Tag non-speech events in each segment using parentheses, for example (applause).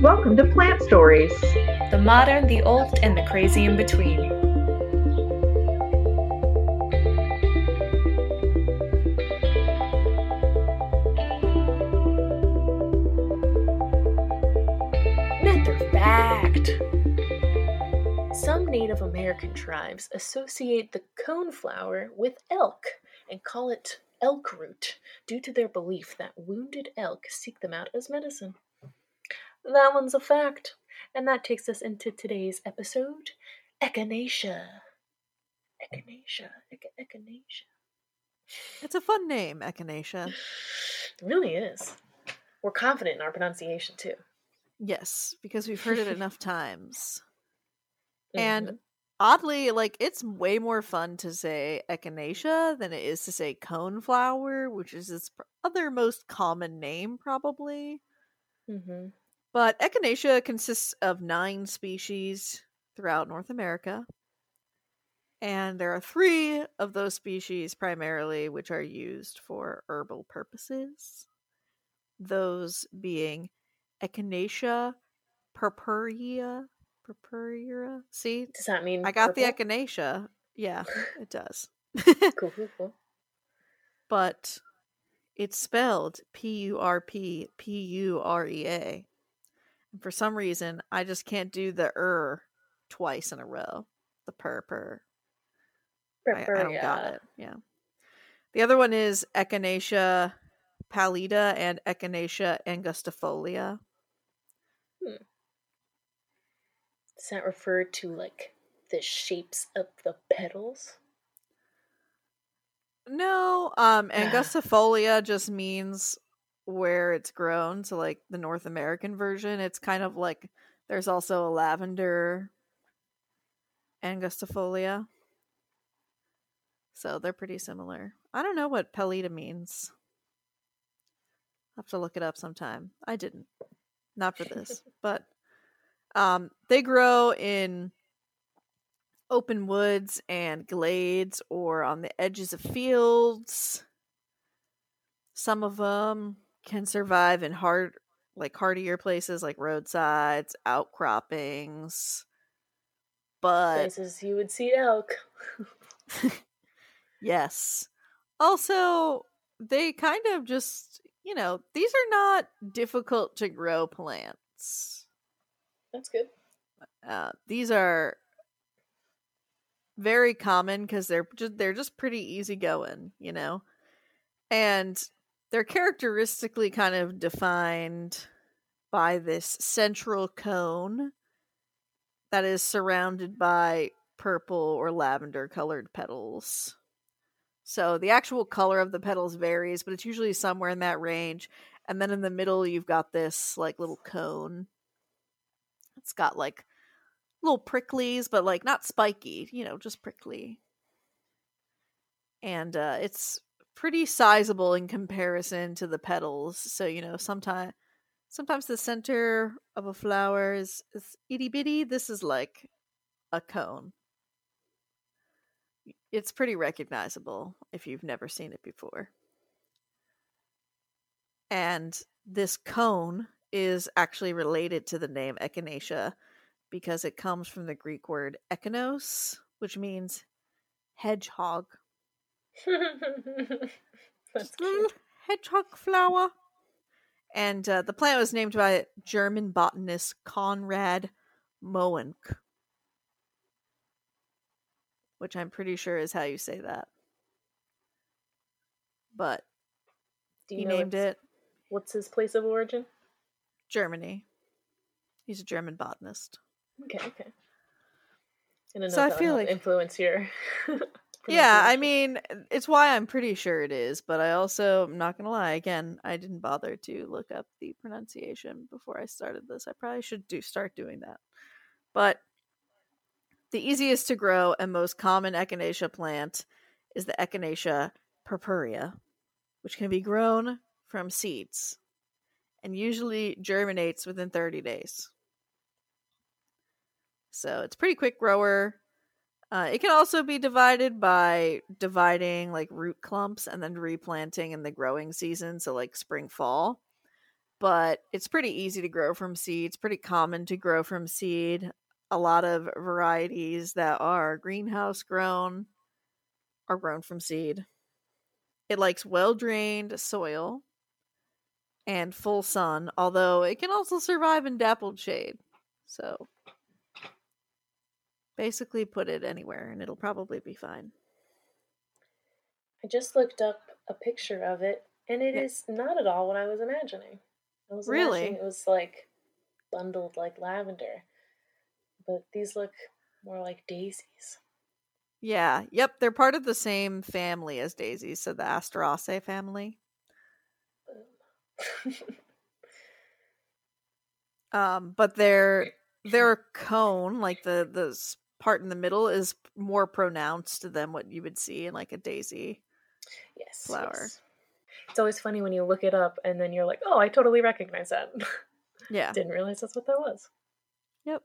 Welcome to Plant Stories. The modern, the old, and the crazy in between. Matter fact. Some Native American tribes associate the coneflower with elk and call it elk root due to their belief that wounded elk seek them out as medicine. That one's a fact. And that takes us into today's episode Echinacea. Echinacea. Ech- Echinacea. It's a fun name, Echinacea. It really is. We're confident in our pronunciation too. Yes, because we've heard it enough times. (laughs) And Mhm. oddly, like it's way more fun to say echinacea than it is to say coneflower, which is its other most common name, probably. Mhm. But echinacea consists of nine species throughout North America. And there are three of those species primarily which are used for herbal purposes. Those being Echinacea purpurea. Purpurea? See, Does that mean I got the echinacea. Yeah, (laughs) it does. Cool, cool, cool. but it's spelled P U R P P U R E A. And for some reason, I just can't do the er twice in a row. The purr purr. I, I don't got it. Yeah. The other one is Echinacea pallida and Echinacea angustifolia. Does that refer to like the shapes of the petals? No, um, angustifolia just means where it's grown. So, like the North American version, it's kind of like there's also a lavender angustifolia. So they're pretty similar. I don't know what pallida means. I'll have to look it up sometime. I didn't. Not for this. (laughs) but um they grow in open woods and glades or on the edges of fields. Some of them can survive in hard like hardier places like roadsides, outcroppings. But Places you would see elk. (laughs) yes. Also, they kind of just, you know, these are not difficult to grow plants. That's good. Uh, these are very common because they're just they're just pretty easy going, you know, and they're characteristically kind of defined by this central cone that is surrounded by purple or lavender colored petals. So the actual color of the petals varies, but it's usually somewhere in that range. And then in the middle, you've got this like little cone. It's got like little pricklies, but like not spiky, you know, just prickly. And uh, it's pretty sizable in comparison to the petals. So you know, sometimes sometimes the center of a flower is, is itty bitty. This is like a cone. It's pretty recognizable if you've never seen it before. And this cone is actually related to the name Echinacea because it comes from the Greek word echinos, which means hedgehog. (laughs) That's Little cute. hedgehog flower. And uh, the plant was named by German botanist Conrad Moench, which I'm pretty sure is how you say that. But he named it What's his place of origin? Germany. He's a German botanist. Okay, okay. Don't So I feel like- influence your. (laughs) Yeah, I mean, uh, it's why I'm pretty sure it is, but I also, I'm not gonna lie, again, I didn't bother to look up the pronunciation before I started this. I probably should do start doing that. But the easiest to grow and most common echinacea plant is the Echinacea purpurea, which can be grown from seeds and usually germinates within 30 days. So it's pretty quick grower. Uh, it can also be divided by dividing like root clumps and then replanting in the growing season, so like spring fall. but it's pretty easy to grow from seed. It's pretty common to grow from seed. A lot of varieties that are greenhouse grown are grown from seed. It likes well drained soil and full sun, although it can also survive in dappled shade. So basically put it anywhere and it'll probably be fine. I just looked up a picture of it and it Yeah. is not at all what I was imagining. I was Really? imagining it was like bundled like lavender. But these look more like daisies. Yeah, yep, they're part of the same family as daisies, so the Asteraceae family. (laughs) Um, but their their (laughs) cone, like the the part in the middle, is more pronounced than what you would see in like a daisy. yes. Flower. yes. It's always funny when you look it up and then you're like, oh, I totally recognize that. (laughs) Yeah, Didn't realize that's what that was. yep.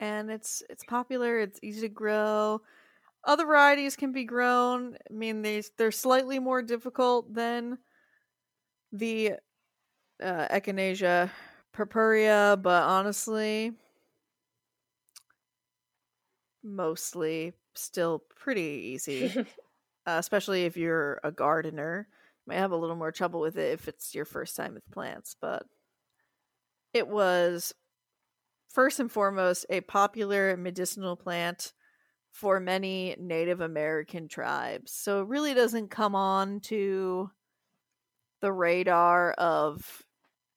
And it's it's popular. It's easy to grow. Other varieties can be grown. I mean, they they're slightly more difficult than the uh, Echinacea purpurea, but honestly, mostly still pretty easy. (laughs) uh, especially if you're a gardener. You might have a little more trouble with it if it's your first time with plants, but it was first and foremost a popular medicinal plant for many Native American tribes. So it really doesn't come on to the radar of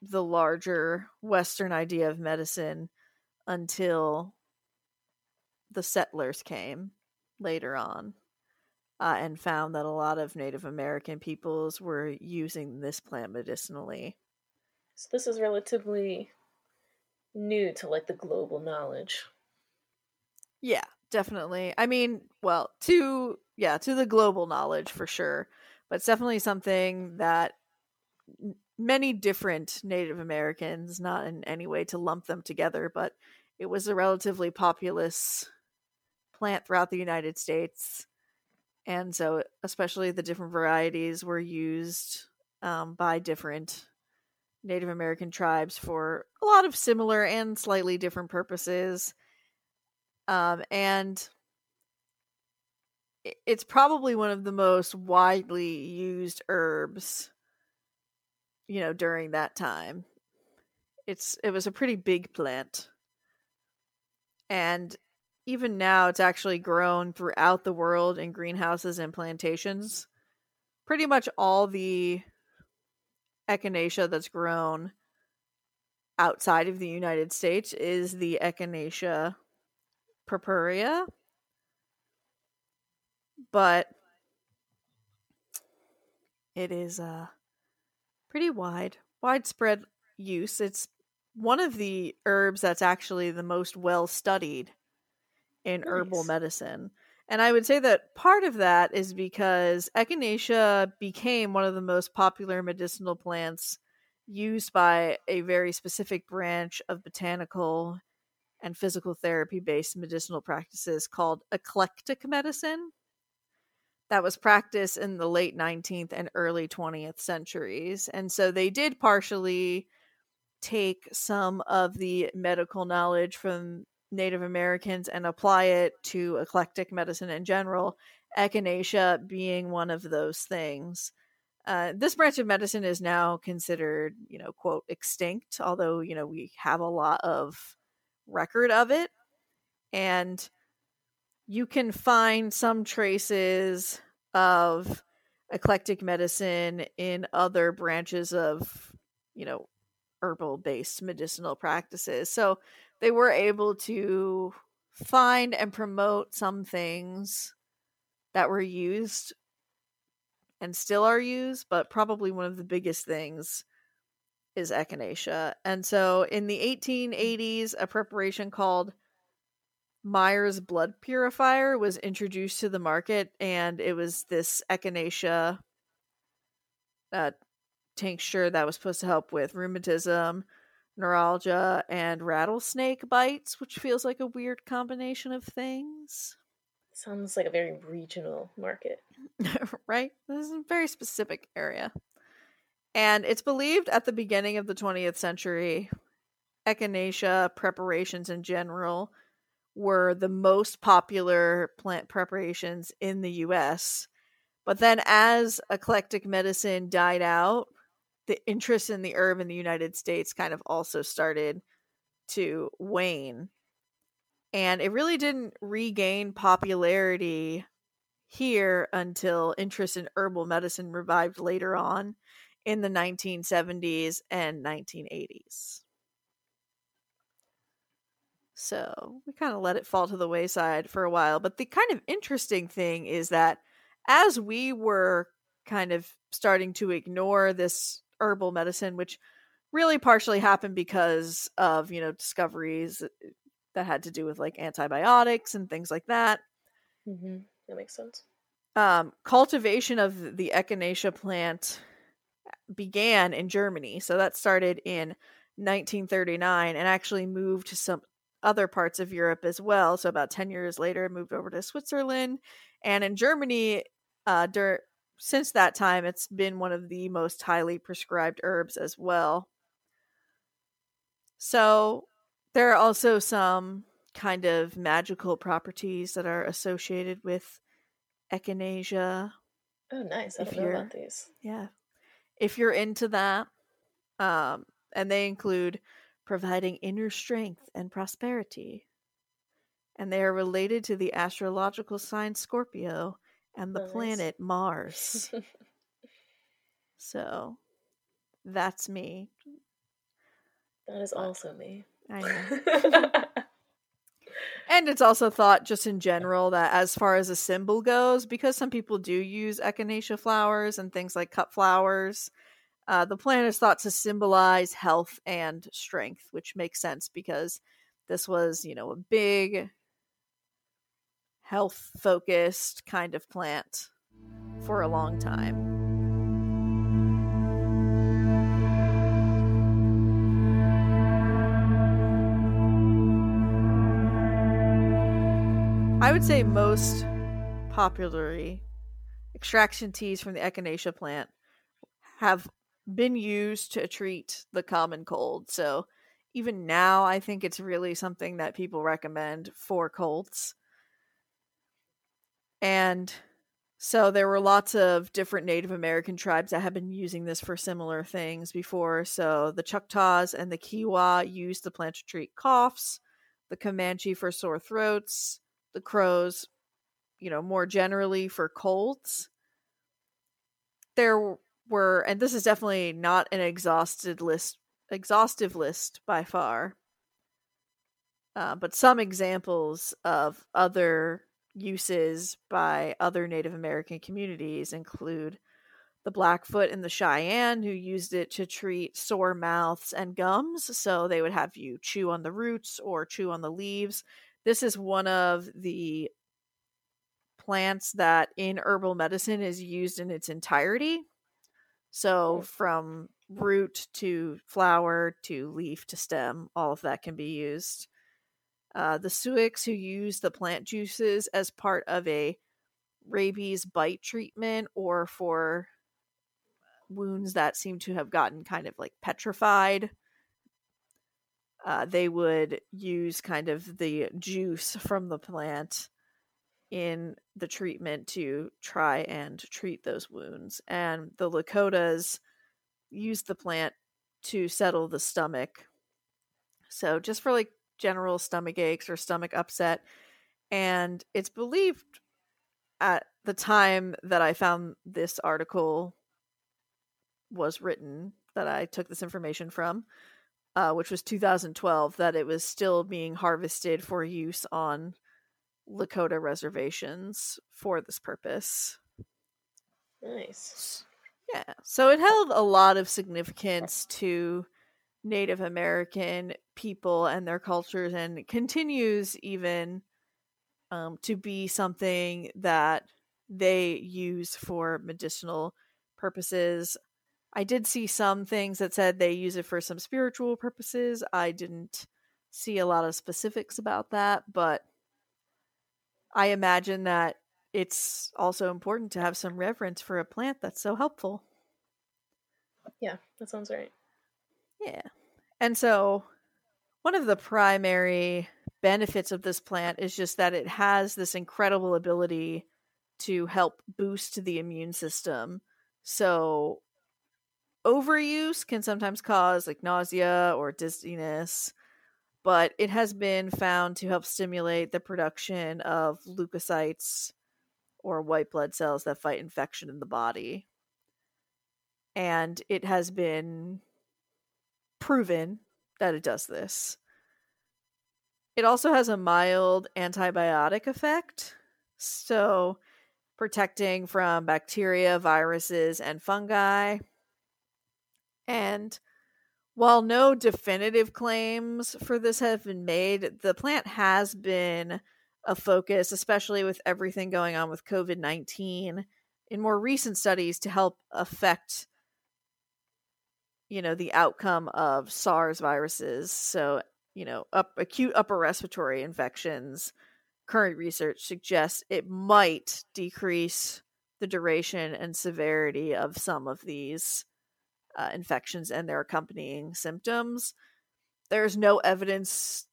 the larger Western idea of medicine until the settlers came later on uh, and found that a lot of Native American peoples were using this plant medicinally. So this is relatively new to like the global knowledge. Yeah, definitely. I mean, well, to yeah, to the global knowledge for sure, but it's definitely something that many different Native Americans, not in any way to lump them together, but it was a relatively populous plant throughout the United States. And so, especially the different varieties were used um, by different Native American tribes for a lot of similar and slightly different purposes. Um, and it's probably one of the most widely used herbs, you know, during that time. It's it was a pretty big plant. And even now it's actually grown throughout the world in greenhouses and plantations. Pretty much all the echinacea that's grown outside of the United States is the echinacea purpurea. But it is uh pretty wide, widespread use. It's one of the herbs that's actually the most well studied in herbal medicine. And I would say that part of that is because echinacea became one of the most popular medicinal plants used by a very specific branch of botanical and physical therapy based medicinal practices called eclectic medicine that was practiced in the late 19th and early 20th centuries. And so they did partially take some of the medical knowledge from Native Americans and apply it to eclectic medicine in general, echinacea being one of those things. Uh, this branch of medicine is now considered, you know, quote, extinct, although, you know, we have a lot of record of it. And you can find some traces of eclectic medicine in other branches of, you know, herbal based medicinal practices. So they were able to find and promote some things that were used and still are used, but probably one of the biggest things is echinacea. And so in the 1880s, a preparation called Meyer's blood purifier was introduced to the market, and it was this echinacea uh, tincture that was supposed to help with rheumatism, neuralgia, and rattlesnake bites, which feels like a weird combination of things. Sounds like a very regional market. (laughs) right? This is a very specific area. And it's believed at the beginning of the 20th century, echinacea preparations in general were the most popular plant preparations in the US. But then, as eclectic medicine died out, the interest in the herb in the United States kind of also started to wane. And it really didn't regain popularity here until interest in herbal medicine revived later on in the 1970s and 1980s. So we kind of let it fall to the wayside for a while. But the kind of interesting thing is that as we were kind of starting to ignore this herbal medicine, which really partially happened because of, you know, discoveries that had to do with like antibiotics and things like that. Mm-hmm. That makes sense. Um, cultivation of the echinacea plant began in Germany. So that started in 1939 and actually moved to some other parts of Europe as well. So about 10 years later, moved over to Switzerland. And in Germany, uh, dur- since that time, it's been one of the most highly prescribed herbs as well. So there are also some kind of magical properties that are associated with echinacea. Oh, nice. I If don't know about these. Yeah. If you're into that, um, and they include providing inner strength and prosperity. And they are related to the astrological sign Scorpio and the Nice. planet Mars. (laughs) so that's me. that is also me. I know. (laughs) And it's also thought, just in general, that as far as a symbol goes, because some people do use echinacea flowers and things like cut flowers, uh, the plant is thought to symbolize health and strength, which makes sense because this was, you know, a big health focused kind of plant for a long time. I would say most popularly, extraction teas from the echinacea plant have been used to treat the common cold. So even now, I think it's really something that people recommend for colds. And so there were lots of different Native American tribes that have been using this for similar things before. So the Choctaws and the Kiowa used the plant to treat coughs, the Comanche for sore throats, the Crows, you know, more generally for colds. There were, and this is definitely not an exhausted list, exhaustive list by far, uh, but some examples of other uses by other Native American communities include the Blackfoot and the Cheyenne, who used it to treat sore mouths and gums. So they would have you chew on the roots or chew on the leaves. This is one of the plants that in herbal medicine is used in its entirety. So from root to flower to leaf to stem, all of that can be used. Uh, the Sioux who use the plant juices as part of a rabies bite treatment or for wounds that seem to have gotten kind of like petrified. Uh, they would use kind of the juice from the plant in the treatment to try and treat those wounds. And the Lakotas used the plant to settle the stomach. So, just for like general stomach aches or stomach upset. And it's believed at the time that I found this article was written that I took this information from, uh, which was 2012, that it was still being harvested for use on Lakota reservations for this purpose. Nice. Yeah. So it held a lot of significance to Native American people and their cultures and continues even um, to be something that they use for medicinal purposes. I did see some things that said they use it for some spiritual purposes. I didn't see a lot of specifics about that, but I imagine that it's also important to have some reverence for a plant that's so helpful. Yeah, that sounds right. Yeah. And so one of the primary benefits of this plant is just that it has this incredible ability to help boost the immune system. So overuse can sometimes cause like nausea or dizziness, but it has been found to help stimulate the production of leukocytes or white blood cells that fight infection in the body. And it has been proven that it does this. It also has a mild antibiotic effect. So, protecting from bacteria, viruses, and fungi. And while no definitive claims for this have been made, the plant has been a focus, especially with everything going on with COVID 19 in more recent studies to help affect you know the outcome of SARS viruses so you know up acute upper respiratory infections current research suggests it might decrease the duration and severity of some of these uh, infections and their accompanying symptoms. There's no evidence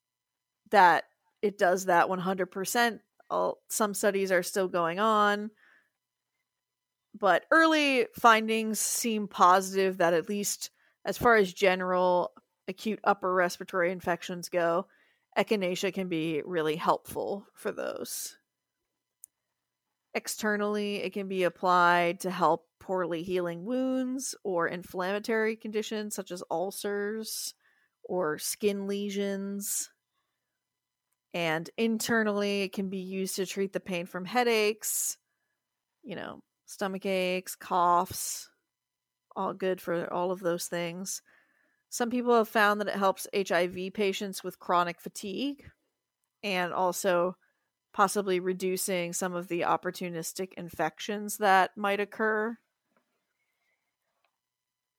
that it does that 100%. All, some studies are still going on, but early findings seem positive that at least as far as general acute upper respiratory infections go, echinacea can be really helpful for those. Externally, it can be applied to help poorly healing wounds or inflammatory conditions such as ulcers or skin lesions. And internally, it can be used to treat the pain from headaches, you know, stomach aches, coughs, all good for all of those things. Some people have found that it helps HIV patients with chronic fatigue and also possibly reducing some of the opportunistic infections that might occur.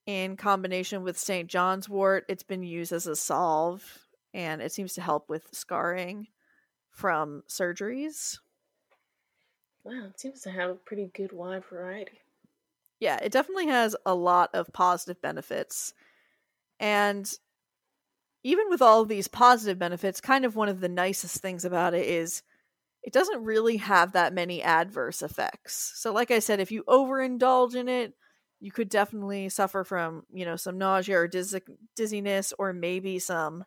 In combination with St. John's wort, it's been used as a salve and it seems to help with scarring from surgeries. Wow, it seems to have a pretty good wide variety. Yeah, it definitely has a lot of positive benefits. And even with all of these positive benefits, kind of one of the nicest things about it is it doesn't really have that many adverse effects. So, like I said, if you overindulge in it, you could definitely suffer from, you know, some nausea or diz- dizziness or maybe some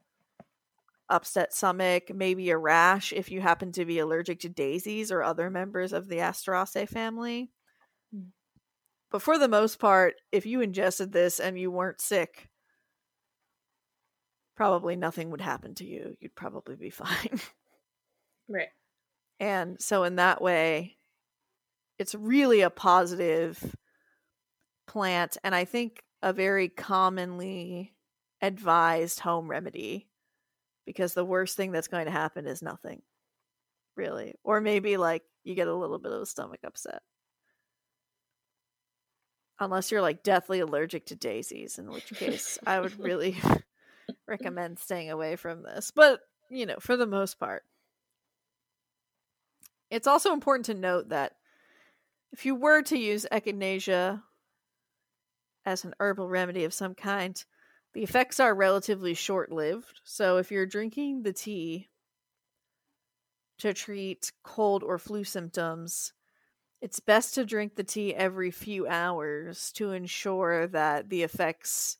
upset stomach, maybe a rash if you happen to be allergic to daisies or other members of the Asteraceae family. Mm. But for the most part, if you ingested this and you weren't sick, probably nothing would happen to you. You'd probably be (laughs) fine. Right. And so, in that way, it's really a positive plant. And I think a very commonly advised home remedy because the worst thing that's going to happen is nothing, really. Or maybe like you get a little bit of a stomach upset. Unless you're like deathly allergic to daisies, in which case I would (laughs) really (laughs) recommend staying away from this. But, you know, for the most part. It's also important to note that if you were to use echinacea as an herbal remedy of some kind, the effects are relatively short lived. So if you're drinking the tea to treat cold or flu symptoms, it's best to drink the tea every few hours to ensure that the effects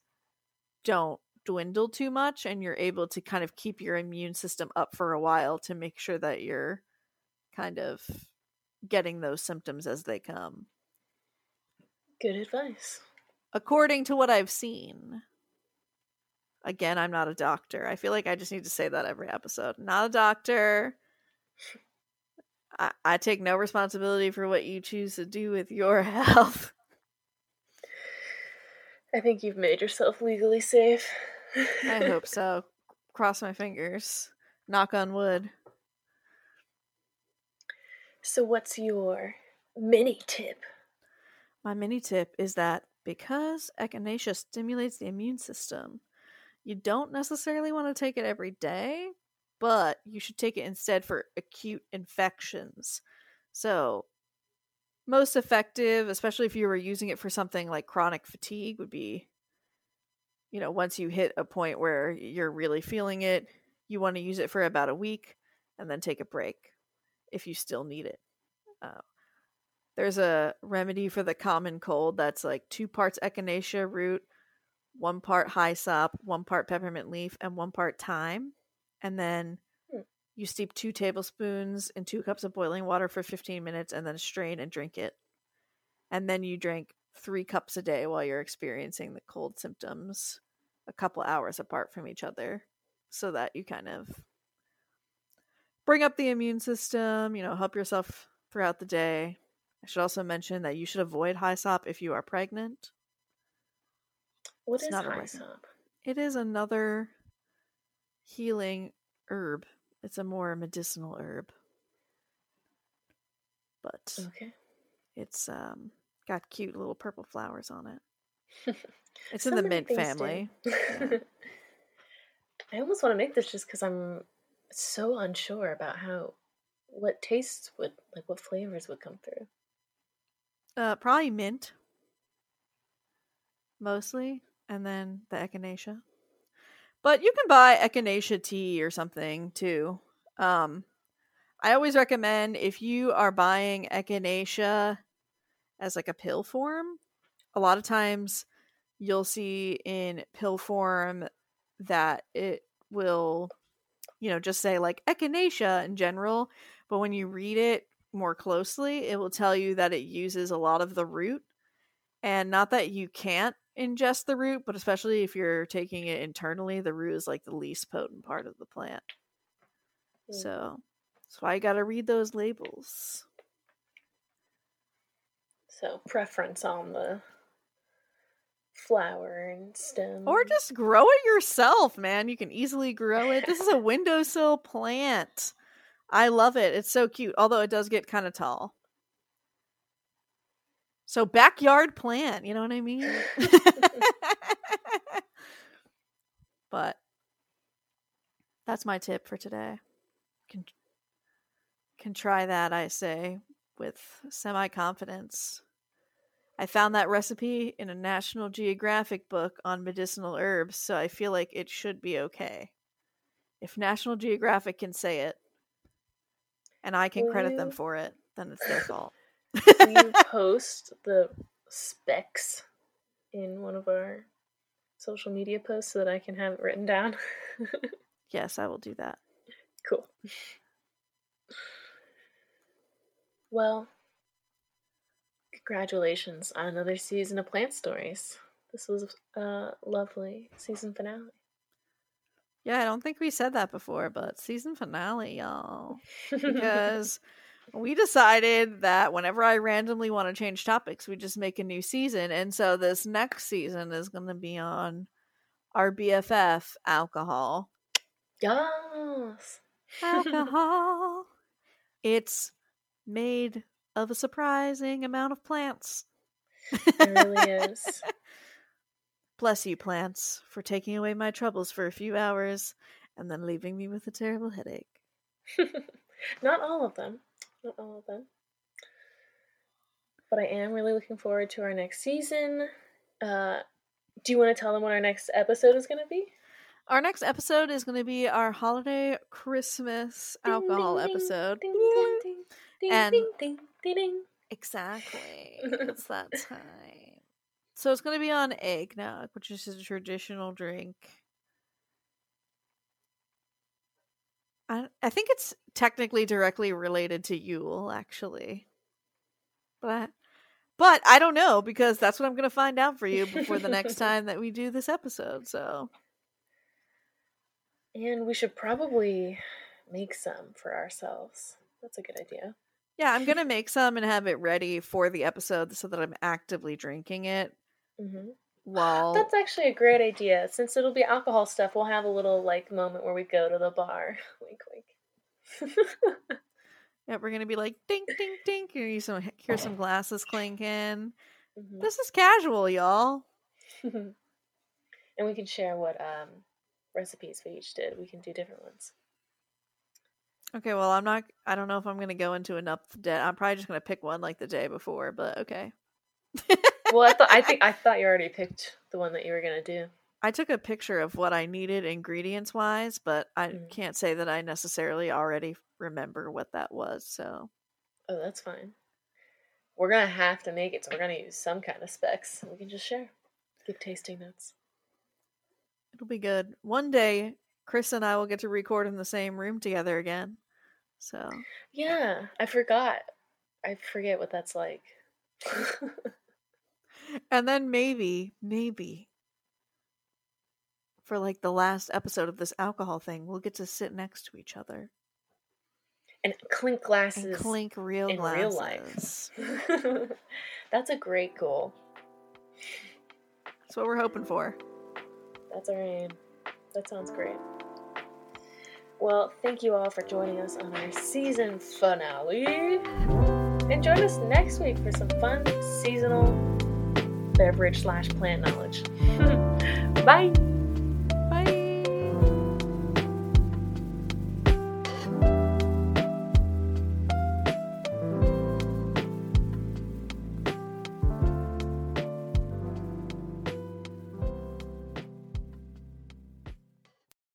don't dwindle too much and you're able to kind of keep your immune system up for a while to make sure that you're kind of getting those symptoms as they come. Good advice. According to what I've seen. Again, I'm not a doctor. I feel like I just need to say that every episode. Not a doctor. I, I take no responsibility for what you choose to do with your (laughs) health. I think you've made yourself legally safe. I hope (laughs) so. Cross my fingers. Knock on wood. So, what's your mini tip? My mini tip is that because echinacea stimulates the immune system, you don't necessarily want to take it every day, but you should take it instead for acute infections. So, most effective, especially if you were using it for something like chronic fatigue, would be you know, once you hit a point where you're really feeling it, you want to use it for about a week and then take a break if you still need it. Uh, there's a remedy for the common cold that's like two parts echinacea root, one part hyssop, one part peppermint leaf, and one part thyme. And then Hmm. you steep two tablespoons in two cups of boiling water for 15 minutes and then strain and drink it. And then you drink three cups a day while you're experiencing the cold symptoms a couple hours apart from each other so that you kind of bring up the immune system, you know, help yourself throughout the day. I should also mention that you should avoid hyssop if you are pregnant. What It's is not a hyssop? It is another healing herb. It's a more medicinal herb. But Okay. it's um got cute little purple flowers on it. (laughs) It's in the mint family. (laughs) Yeah. I almost want to make this just because I'm so unsure about how what tastes would like what flavors would come through. Uh, probably mint, mostly, and then the echinacea. But you can buy echinacea tea or something too. Um, I always recommend if you are buying echinacea as like a pill form. A lot of times, you'll see in pill form that it will, you know, just say like echinacea in general. But when you read it more closely, it will tell you that it uses a lot of the root. And not that you can't ingest the root, but especially if you're taking it internally, the root is like the least potent part of the plant. Mm. So that's why you got to read those labels. So preference on the flower and stem. Or just grow it yourself, man. You can easily grow it. This is a (laughs) windowsill plant. I love it. It's so cute, although it does get kind of tall. So backyard plant, you know what I mean? (laughs) but that's my tip for today. Can can try that, I say, with semi confidence. I found that recipe in a National Geographic book on medicinal herbs, so I feel like it should be okay. If National Geographic can say it, and I can credit them for it, then it's their fault. You (laughs) post the specs in one of our social media posts so that I can have it written down? (laughs) yes, I will do that. cool. Well, congratulations on another season of Plant Stories. This was a lovely season finale. Yeah, I don't think we said that before, but season finale, y'all. Because (laughs) we decided that whenever I randomly want to change topics, we just make a new season. And so this next season is going to be on our BFF alcohol. yes. Alcohol. (laughs) it's made of a surprising amount of plants. It really is. (laughs) Bless you, plants, for taking away my troubles for a few hours and then leaving me with a terrible headache. (laughs) Not all of them. Not all of them. But I am really looking forward to our next season. Uh, do you want to tell them what our next episode is going to be? Our next episode is going to be our holiday Christmas Ding, alcohol ding, episode. Ding, ding, ding, ding, And-. Exactly. (laughs) it's that time. So it's going to be on eggnog, which is a traditional drink. I I think it's technically directly related to Yule, actually. But I, but I don't know because that's what I'm going to find out for you before the next (laughs) time that we do this episode. So And we should probably make some for ourselves. That's a good idea. yeah, I'm going to make some and have it ready for the episode so that I'm actively drinking it hmm while That's actually a great idea. Since it'll be alcohol stuff, we'll have a little like moment where we go to the bar. (laughs) wink, wink. Yeah, we're gonna be like ding ding ding. Hear you some hear some glasses clinking. Mhm. This is casual, y'all. (laughs) and we can share what um, recipes we each did. We can do different ones. Okay, well I'm not I don't know if I'm gonna go into enough debt. I'm probably just gonna pick one like the day before, but okay. (laughs) Well, I thought I think I thought you already picked the one that you were gonna do. I took a picture of what I needed ingredients wise, but I Mm. can't say that I necessarily already remember what that was. So Oh, that's fine. We're gonna have to make it, so we're gonna use some kind of specs. We can just share. Give tasting notes. it'll be good. One day, Chris and I will get to record in the same room together again. So Yeah, I forgot. I forget what that's like. (laughs) And then maybe, maybe for like the last episode of this alcohol thing, we'll get to sit next to each other and clink and glasses clink real in glasses. real life. (laughs) That's a great goal. That's what we're hoping for. That's our aim. That sounds great. Well, thank you all for joining us on our season finale. And join us next week for some fun seasonal beverage slash plant knowledge. (laughs) Bye!